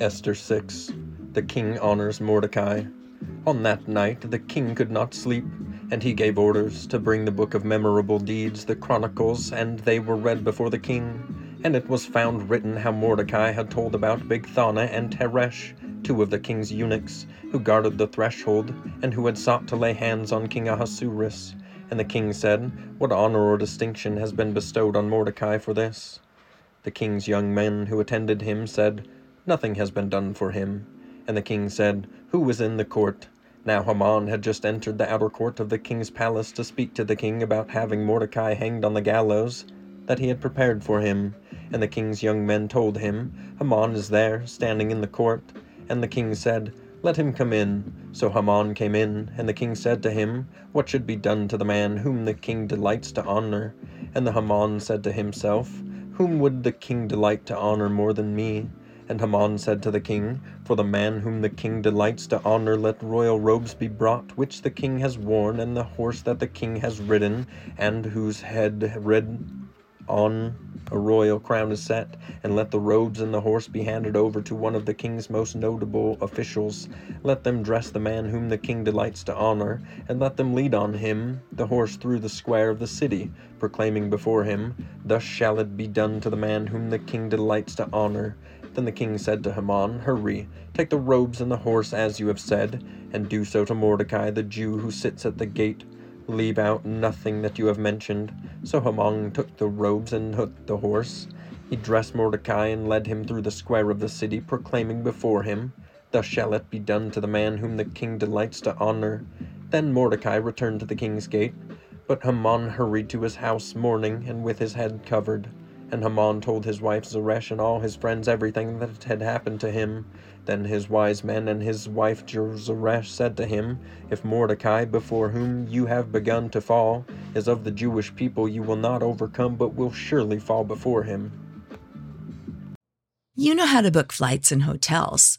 Esther 6 The king honors Mordecai. On that night the king could not sleep, and he gave orders to bring the book of memorable deeds, the chronicles, and they were read before the king. And it was found written how Mordecai had told about Bigthana and Teresh, two of the king's eunuchs, who guarded the threshold, and who had sought to lay hands on King Ahasuerus. And the king said, What honor or distinction has been bestowed on Mordecai for this? The king's young men who attended him said, Nothing has been done for him. And the king said, Who was in the court? Now Haman had just entered the outer court of the king's palace to speak to the king about having Mordecai hanged on the gallows that he had prepared for him. And the king's young men told him, Haman is there, standing in the court. And the king said, Let him come in. So Haman came in, and the king said to him, What should be done to the man whom the king delights to honor? And the Haman said to himself, Whom would the king delight to honor more than me? And Haman said to the king, For the man whom the king delights to honor, let royal robes be brought, which the king has worn, and the horse that the king has ridden, and whose head red on a royal crown is set, and let the robes and the horse be handed over to one of the king's most notable officials. Let them dress the man whom the king delights to honor, and let them lead on him the horse through the square of the city, proclaiming before him, Thus shall it be done to the man whom the king delights to honor. Then the king said to Haman, Hurry, take the robes and the horse as you have said, and do so to Mordecai the Jew who sits at the gate. Leave out nothing that you have mentioned. So Haman took the robes and took the horse. He dressed Mordecai and led him through the square of the city, proclaiming before him, Thus shall it be done to the man whom the king delights to honor. Then Mordecai returned to the king's gate, but Haman hurried to his house mourning and with his head covered. And Haman told his wife Zeresh and all his friends everything that had happened to him. Then his wise men and his wife Zeresh said to him, If Mordecai, before whom you have begun to fall, is of the Jewish people, you will not overcome, but will surely fall before him. You know how to book flights and hotels.